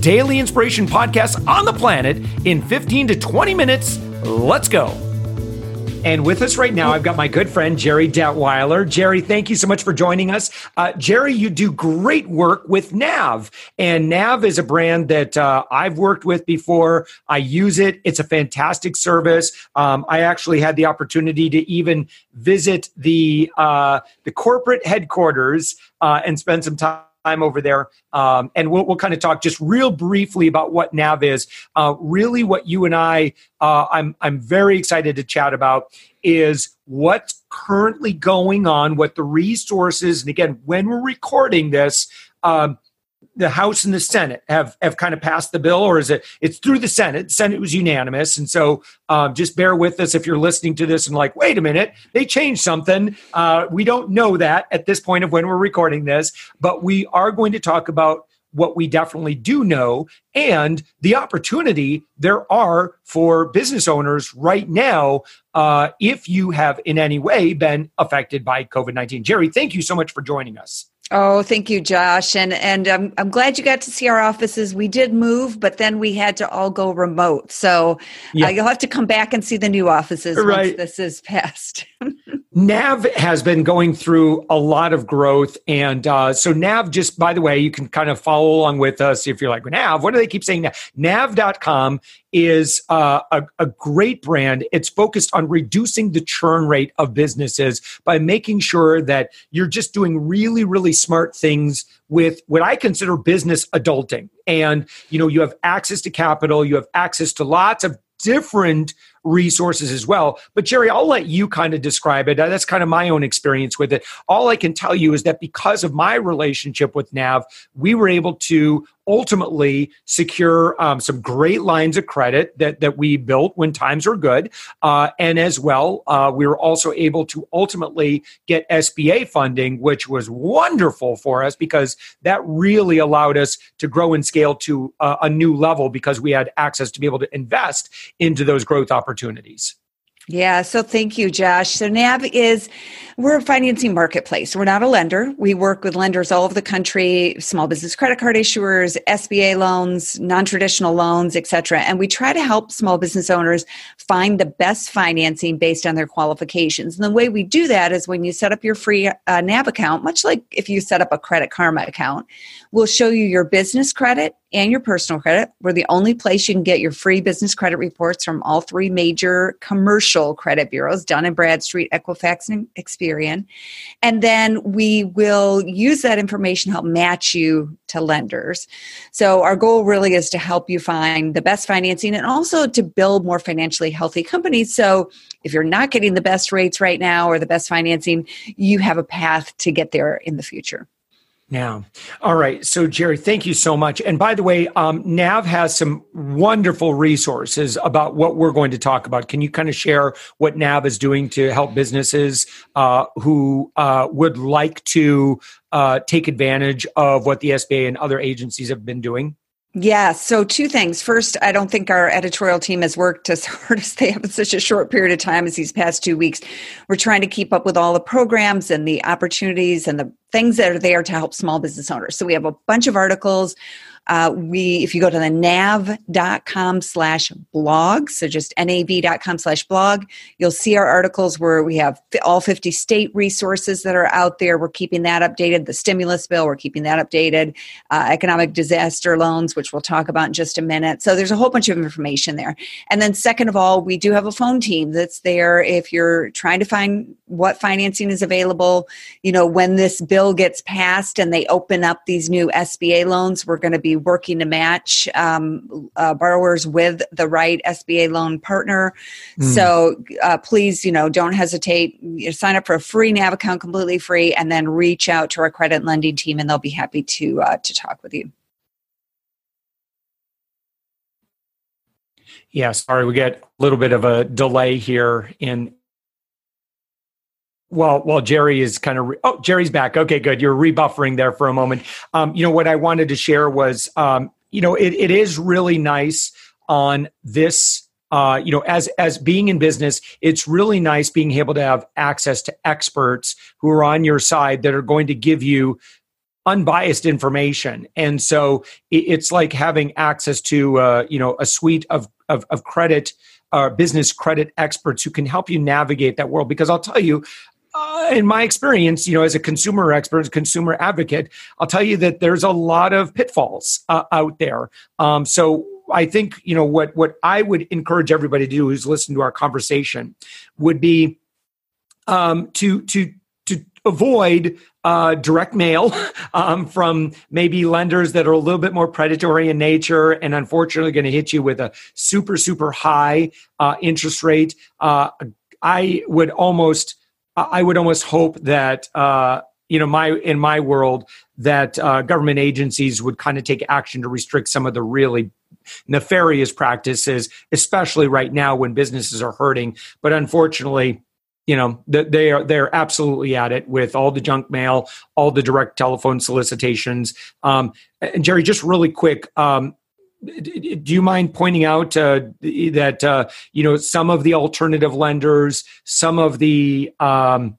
daily inspiration podcast on the planet in 15 to 20 minutes. Let's go. And with us right now, I've got my good friend, Gerri Detweiler. Gerri, thank you so much for joining us. Uh, Gerri, you do great work with Nav. And Nav is a brand that uh, I've worked with before. I use it, it's a fantastic service. Um, I actually had the opportunity to even visit the, uh, the corporate headquarters uh, and spend some time time over there. Um, and we'll, we'll kind of talk just real briefly about what Nav is. Uh, really, what you and I, uh, I'm, I'm very excited to chat about is what's currently going on, what the resources, and again, when we're recording this, um, the House and the Senate have have kind of passed the bill, or is it? It's through the Senate. The Senate was unanimous, and so um, just bear with us if you're listening to this and like, wait a minute, they changed something. Uh, we don't know that at this point of when we're recording this, but we are going to talk about what we definitely do know and the opportunity there are for business owners right now uh, if you have in any way been affected by COVID 19. Gerri, thank you so much for joining us. Oh, thank you, Josh, and and I'm I'm glad you got to see our offices. We did move, but then we had to all go remote. So uh, yeah. uh, you'll have to come back and see the new offices right. once this is passed. Nav has been going through a lot of growth, and uh, so Nav. Just by the way, you can kind of follow along with us if you're like Nav. What do they keep saying? Nav? Nav.com is uh, a, a great brand. It's focused on reducing the churn rate of businesses by making sure that you're just doing really, really smart things with what I consider business adulting. And you know, you have access to capital, you have access to lots of different resources as well. But Gerri, I'll let you kind of describe it. That's kind of my own experience with it. All I can tell you is that because of my relationship with Nav, we were able to ultimately secure um, some great lines of credit that, that we built when times were good. Uh, and as well, uh, we were also able to ultimately get SBA funding, which was wonderful for us because that really allowed us to grow and scale to uh, a new level because we had access to be able to invest into those growth opportunities. Yeah, so thank you, Josh. So NAV is we're a financing marketplace. We're not a lender. We work with lenders all over the country, small business credit card issuers, SBA loans, non-traditional loans, etc. And we try to help small business owners find the best financing based on their qualifications. And the way we do that is when you set up your free uh, NAV account, much like if you set up a Credit Karma account, we'll show you your business credit and your personal credit. We're the only place you can get your free business credit reports from all three major commercial credit bureaus, Dun & Bradstreet, Equifax, and Experian. And then we will use that information to help match you to lenders. So our goal really is to help you find the best financing and also to build more financially healthy companies. So if you're not getting the best rates right now or the best financing, you have a path to get there in the future. Yeah. All right. So, Gerri, thank you so much. And by the way, um, Nav has some wonderful resources about what we're going to talk about. Can you kind of share what Nav is doing to help businesses uh, who uh, would like to uh, take advantage of what the SBA and other agencies have been doing? Yeah, so two things. First, I don't think our editorial team has worked as hard as they have in such a short period of time as these past two weeks. We're trying to keep up with all the programs and the opportunities and the things that are there to help small business owners. So we have a bunch of articles uh, we, if you go to the nav.com slash blog, so just nav.com slash blog, you'll see our articles where we have all 50 state resources that are out there. We're keeping that updated. The stimulus bill, we're keeping that updated. Uh, economic disaster loans, which we'll talk about in just a minute. So there's a whole bunch of information there. And then, second of all, we do have a phone team that's there if you're trying to find what financing is available. You know, when this bill gets passed and they open up these new SBA loans, we're going to be working to match um, uh, borrowers with the right SBA loan partner. Mm. So uh, please, you know, don't hesitate. You sign up for a free NAV account, completely free, and then reach out to our credit lending team, and they'll be happy to uh, to talk with you. Yeah, sorry, we get a little bit of a delay here in. Well, well, Gerri is kind of. Re- oh, Gerri's back. Okay, good. You're rebuffering there for a moment. Um, you know what I wanted to share was, um, you know, it, it is really nice on this uh, you know, as as being in business, it's really nice being able to have access to experts who are on your side that are going to give you unbiased information. And so it's like having access to uh, you know a suite of of, of credit uh, business credit experts who can help you navigate that world. Because I'll tell you, uh, in my experience, you know, as a consumer expert, consumer advocate, I'll tell you that there's a lot of pitfalls uh, out there. Um, so I think you know what what I would encourage everybody to do who's listening to our conversation would be um, to to to avoid uh, direct mail um, from maybe lenders that are a little bit more predatory in nature and unfortunately going to hit you with a super super high uh, interest rate. Uh, I would almost I would almost hope that uh, you know my in my world that uh, government agencies would kind of take action to restrict some of the really nefarious practices, especially right now when businesses are hurting. But unfortunately, you know they are they're absolutely at it with all the junk mail, all the direct telephone solicitations. Um, and Gerri, just really quick. Um, do you mind pointing out uh, that uh, you know some of the alternative lenders, some of the um,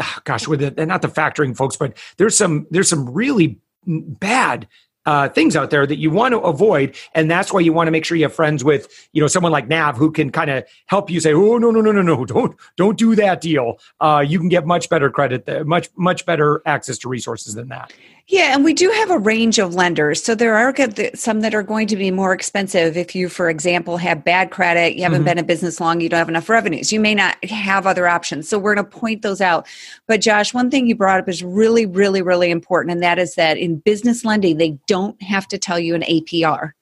oh gosh, with the, not the factoring folks, but there's some there's some really bad uh, things out there that you want to avoid, and that's why you want to make sure you have friends with you know someone like Nav who can kind of help you say, oh no no no no no don't don't do that deal. Uh, you can get much better credit, there, much much better access to resources than that. Yeah, and we do have a range of lenders. So there are some that are going to be more expensive if you, for example, have bad credit, you haven't mm-hmm. been in business long, you don't have enough revenues. You may not have other options. So we're going to point those out. But Josh, one thing you brought up is really, really, really important, and that is that in business lending, they don't have to tell you an APR.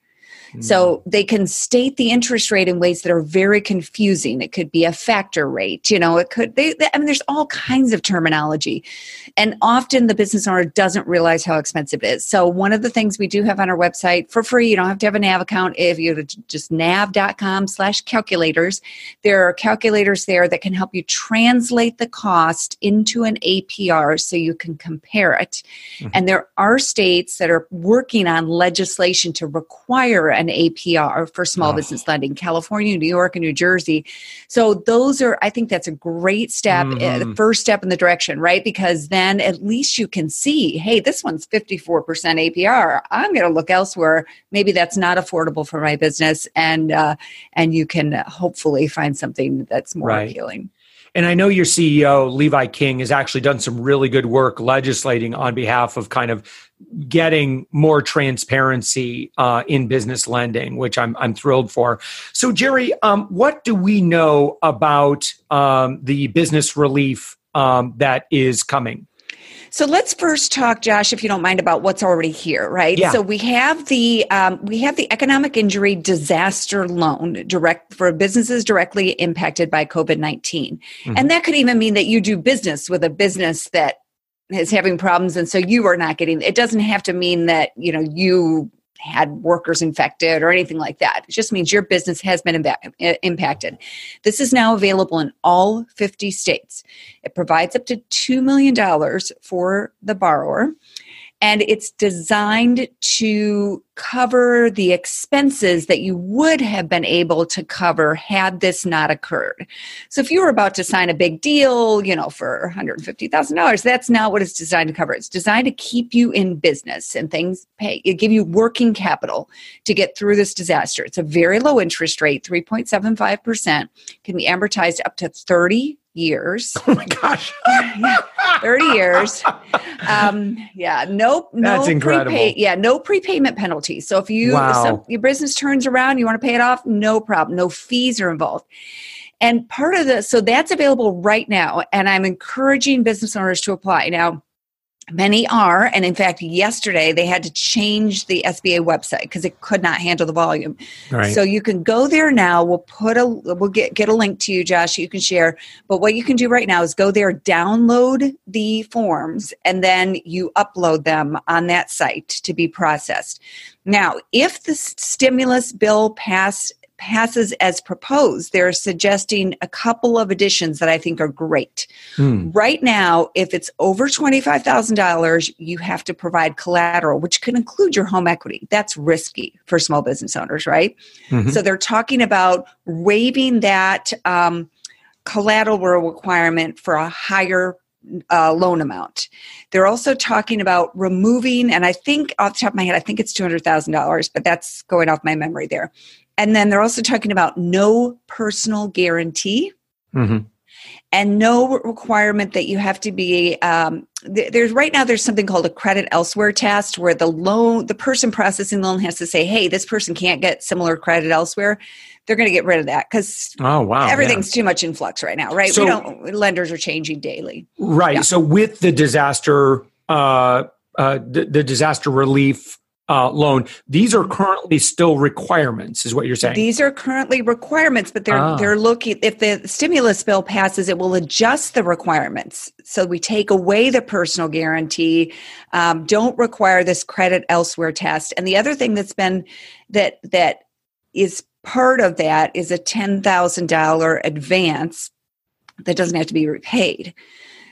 So mm. they can state the interest rate in ways that are very confusing. It could be a factor rate, you know, it could, they, they, I mean, there's all kinds of terminology. And often the business owner doesn't realize how expensive it is. So one of the things we do have on our website for free, you don't have to have a NAV account. If you just nav.com slash calculators, there are calculators there that can help you translate the cost into an APR so you can compare it. Mm-hmm. And there are states that are working on legislation to require an APR for small oh. business lending, California, New York, and New Jersey. So those are, I think that's a great step, mm-hmm. uh, the mm-hmm. first step in the direction, right? Because then at least you can see, hey, this one's 54% APR. I'm going to look elsewhere. Maybe that's not affordable for my business. And, uh, and you can hopefully find something that's more right. appealing. And I know your CEO, Levi King, has actually done some really good work legislating on behalf of kind of getting more transparency uh, in business lending, which I'm, I'm thrilled for. So, Gerri, um, what do we know about um, the business relief um, that is coming? So let's first talk, Josh, if you don't mind, about what's already here, right? Yeah. So we have the um, we have the economic injury disaster loan direct for businesses directly impacted by COVID 19 mm-hmm. and that could even mean that you do business with a business that is having problems, and so you are not getting. It doesn't have to mean that you know you had workers infected or anything like that. It just means your business has been impacted. This is now available in all 50 states. It provides up to $2 million for the borrower and it's designed to cover the expenses that you would have been able to cover had this not occurred. So if you were about to sign a big deal, you know, for $150,000, that's not what it's designed to cover. It's designed to keep you in business and things pay, it give you working capital to get through this disaster. It's a very low interest rate, 3.75%, can be amortized up to 30 years. Oh my gosh. 30 years. Um, yeah, no, no That's incredible. Prepay, yeah, no prepayment penalties. So if you wow. if some, your business turns around, you want to pay it off, no problem. No fees are involved. And part of the so that's available right now. And I'm encouraging business owners to apply. Now, Many are, and in fact, yesterday they had to change the SBA website because it could not handle the volume. Right. So you can go there now. We'll put a we'll get get a link to you, Josh. You can share. But what you can do right now is go there, download the forms, and then you upload them on that site to be processed. Now, if the stimulus bill passed passes as proposed, they're suggesting a couple of additions that I think are great. Hmm. Right now, if it's over $25,000, you have to provide collateral, which could include your home equity. That's risky for small business owners, right? Mm-hmm. So they're talking about waiving that um, collateral requirement for a higher uh, loan amount. They're also talking about removing, and I think off the top of my head, I think it's $200,000, but that's going off my memory there. And then they're also talking about no personal guarantee. Mm-hmm. And no requirement that you have to be. Um, there's right now. There's something called a credit elsewhere test, where the loan, the person processing the loan has to say, "Hey, this person can't get similar credit elsewhere." they're going to get rid of that because oh wow everything's yeah. too much in flux right now right so, we don't lenders are changing daily right yeah. so with the disaster uh, uh, the, the disaster relief uh, loan. These are currently still requirements, is what you're saying. These are currently requirements, but they're ah. they're looking. If the stimulus bill passes, it will adjust the requirements. So we take away the personal guarantee, um, don't require this credit elsewhere test, and the other thing that's been that that is part of that is a $10,000 advance that doesn't have to be repaid.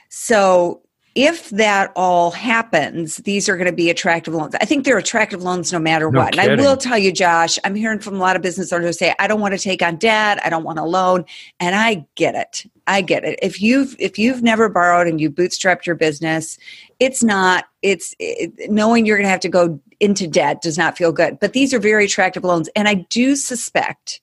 So if that all happens, these are going to be attractive loans. I think they're attractive loans no matter no what. Kidding. And I will tell you, Josh, I'm hearing from a lot of business owners who say, I don't want to take on debt, I don't want a loan. And I get it. I get it. If you've if you've never borrowed and you bootstrapped your business, it's not it's it, knowing you're going to have to go into debt does not feel good. But these are very attractive loans and I do suspect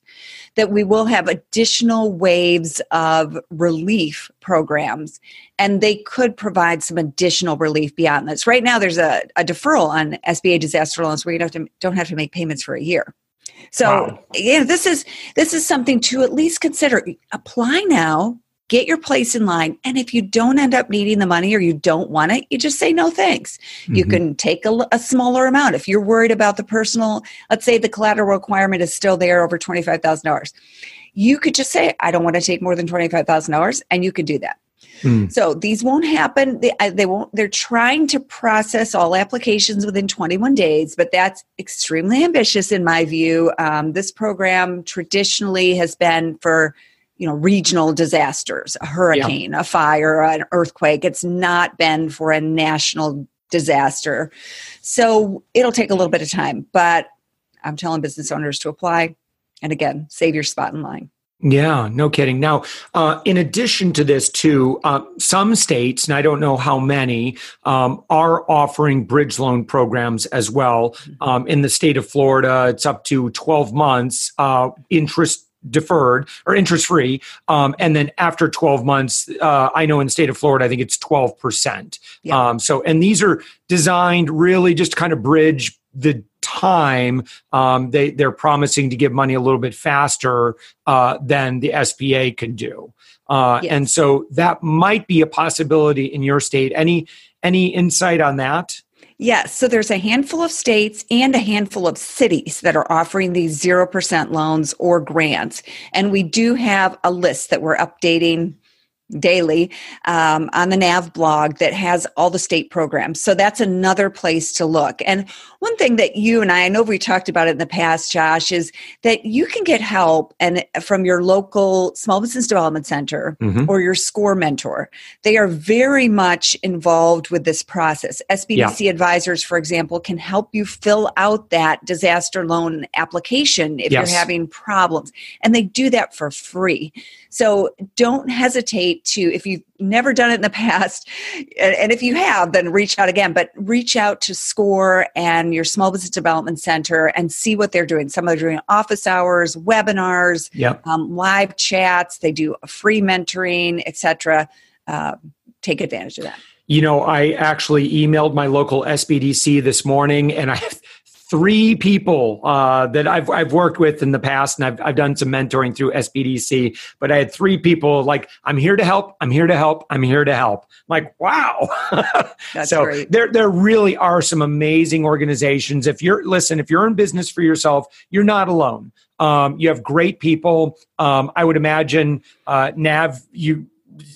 that we will have additional waves of relief programs and they could provide some additional relief beyond this. Right now, there's a, a deferral on SBA disaster loans where you don't have, to, don't have to make payments for a year. So, wow. yeah, this is this is something to at least consider. Apply now get your place in line. And if you don't end up needing the money or you don't want it, you just say no thanks. Mm-hmm. You can take a, a, smaller amount. If you're worried about the personal, let's say the collateral requirement is still there over $25,000, you could just say, I don't want to take more than $25,000, and you could do that. Mm. So these won't happen. They, they won't. They're trying to process all applications within 21 days, but that's extremely ambitious in my view. Um, this program traditionally has been for you know regional disasters a hurricane yeah. a fire an earthquake it's not been for a national disaster so it'll take a little bit of time but i'm telling business owners to apply and again save your spot in line yeah, no kidding. Now, uh, in addition to this, too, uh, some states, and I don't know how many, um, are offering bridge loan programs as well. Mm-hmm. Um, in the state of Florida, it's up to 12 months, uh, interest deferred or interest free um, and then after 12 months uh, i know in the state of florida i think it's 12% yeah. um, so and these are designed really just to kind of bridge the time um, they, they're promising to give money a little bit faster uh, than the sba can do uh, yes. and so that might be a possibility in your state any any insight on that Yes, so there's a handful of states and a handful of cities that are offering these 0% loans or grants. And we do have a list that we're updating daily um, on the nav blog that has all the state programs so that's another place to look and one thing that you and i i know we talked about it in the past josh is that you can get help and from your local small business development center mm-hmm. or your score mentor they are very much involved with this process sbdc yeah. advisors for example can help you fill out that disaster loan application if yes. you're having problems and they do that for free so don't hesitate to, if you've never done it in the past, and if you have, then reach out again, but reach out to SCORE and your Small Business Development Center and see what they're doing. Some are doing office hours, webinars, yep. um, live chats, they do free mentoring, etc. Uh, take advantage of that. You know, I actually emailed my local SBDC this morning and I three people uh, that I've, I've worked with in the past, and I've, I've done some mentoring through SBDC. But I had three people like, I'm here to help, I'm here to help, I'm here to help. I'm like, wow. That's so great. there, there really are some amazing organizations. If you're, listen, if you're in business for yourself, you're not alone. Um, you have great people. Um, I would imagine uh, Nav, you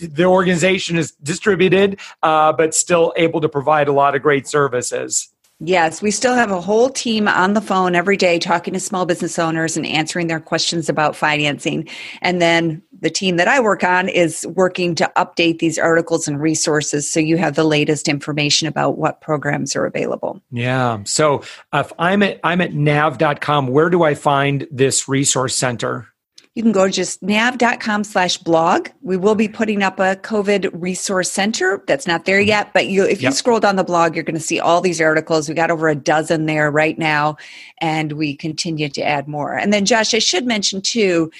the organization is distributed, uh, but still able to provide a lot of great services. Yes, we still have a whole team on the phone every day talking to small business owners and answering their questions about financing. And then the team that I work on is working to update these articles and resources so you have the latest information about what programs are available. Yeah. So if I'm at I'm at nav.com, where do I find this resource center? You can go to just nav.com slash blog. We will be putting up a COVID resource center. That's not there mm-hmm. yet, but you, if yep. you scroll down the blog, you're going to see all these articles. We got over a dozen there right now, and we continue to add more. And then, Josh, I should mention too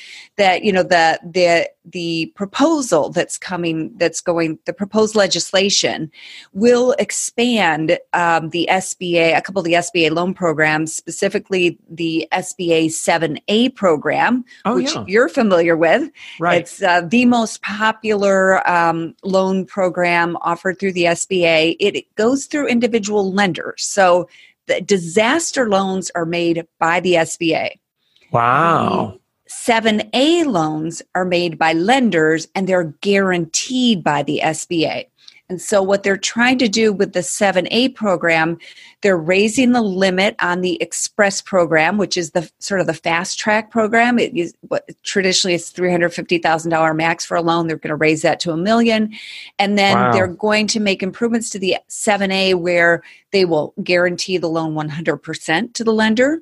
that you know the the the proposal that's coming that's going the proposed legislation will expand um, the SBA a couple of the SBA loan programs specifically the SBA 7A program oh, which yeah. you're familiar with. Right. It's uh, the most popular um, loan program offered through the SBA it goes through individual lenders. So the disaster loans are made by the SBA wow 7A loans are made by lenders and they're guaranteed by the SBA. And so, what they're trying to do with the 7A program, they're raising the limit on the Express program, which is the sort of the fast track program. It is what traditionally it's $350,000 max for a loan. They're going to raise that to a million. And then wow. they're going to make improvements to the 7A where they will guarantee the loan 100% to the lender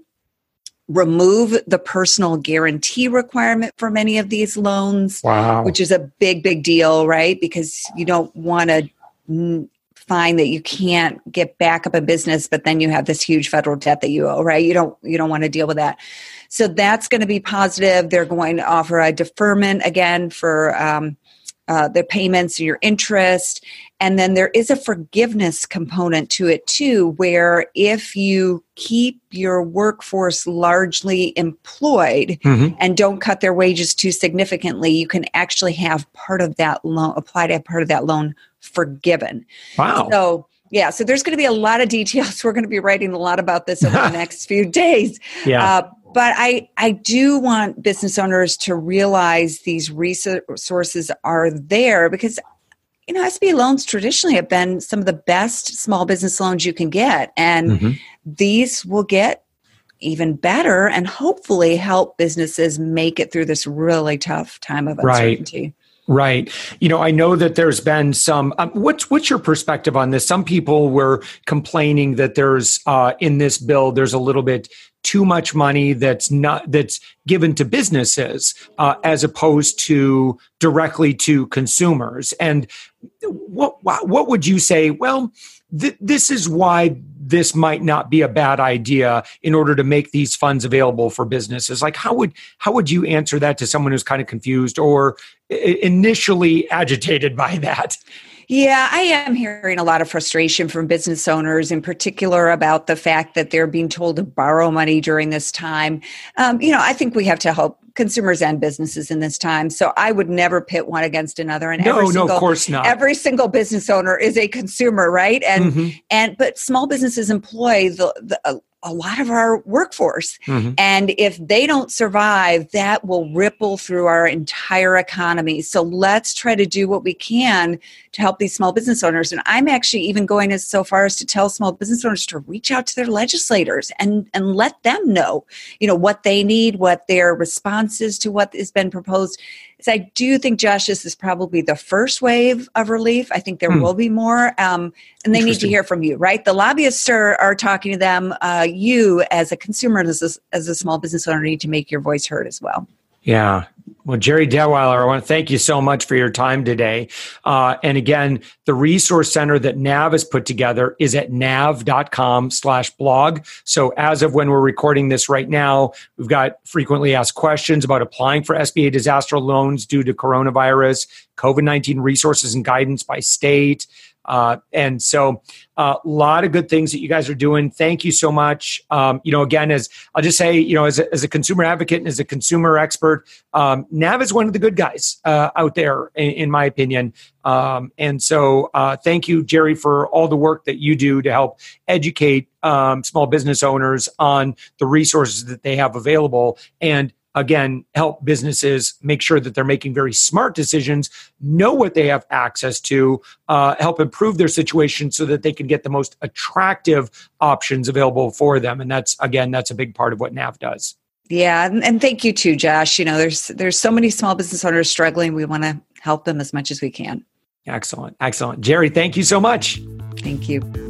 remove the personal guarantee requirement for many of these loans, wow. which is a big, big deal, right? Because you don't want to find that you can't get back up a business, but then you have this huge federal debt that you owe, right? You don't you don't want to deal with that. So that's going to be positive. They're going to offer a deferment again for um, uh, the payments, and your interest, and then there is a forgiveness component to it too, where if you keep your workforce largely employed mm-hmm. and don't cut their wages too significantly, you can actually have part of that loan apply to have part of that loan forgiven. Wow. So yeah, so there's going to be a lot of details. We're going to be writing a lot about this over the next few days. Yeah. Uh, but I, I do want business owners to realize these resources are there because you know SBA loans traditionally have been some of the best small business loans you can get and mm-hmm. these will get even better and hopefully help businesses make it through this really tough time of uncertainty. Right. Right. You know, I know that there's been some. Um, what's what's your perspective on this? Some people were complaining that there's uh, in this bill there's a little bit too much money that's not that's given to businesses uh, as opposed to directly to consumers and what what would you say well th- this is why this might not be a bad idea in order to make these funds available for businesses like how would how would you answer that to someone who's kind of confused or initially agitated by that yeah, I am hearing a lot of frustration from business owners, in particular, about the fact that they're being told to borrow money during this time. Um, you know, I think we have to help consumers and businesses in this time. So I would never pit one against another. And no, every single, no, of course not. Every single business owner is a consumer, right? And mm-hmm. and but small businesses employ the, the a lot of our workforce. Mm-hmm. And if they don't survive, that will ripple through our entire economy. So let's try to do what we can to help these small business owners. And I'm actually even going as so far as to tell small business owners to reach out to their legislators and, and let them know, you know, what they need, what their response is to what has been proposed. Is I do think, Josh, this is probably the first wave of relief. I think there hmm. will be more. Um, and they need to hear from you, right? The lobbyists are, are talking to them. Uh, you, as a consumer, as a, as a small business owner, need to make your voice heard as well. Yeah. Well, Gerri Detweiler, I want to thank you so much for your time today. Uh, and again, the resource center that NAV has put together is at nav.com slash blog. So as of when we're recording this right now, we've got frequently asked questions about applying for SBA disaster loans due to coronavirus, COVID 19 resources and guidance by state, uh, and so a uh, lot of good things that you guys are doing. Thank you so much. Um, you know, again, as I'll just say, you know, as a, as a consumer advocate and as a consumer expert, um, Nav is one of the good guys uh, out there, in, in my opinion. Um, and so uh, thank you, Gerri, for all the work that you do to help educate um, small business owners on the resources that they have available and again help businesses make sure that they're making very smart decisions know what they have access to uh, help improve their situation so that they can get the most attractive options available for them. And that's again that's a big part of what nav does. Yeah and, and thank you too josh. You know there's there's so many small business owners struggling. We want to help them as much as we can. Excellent excellent. Gerri thank you so much. Thank you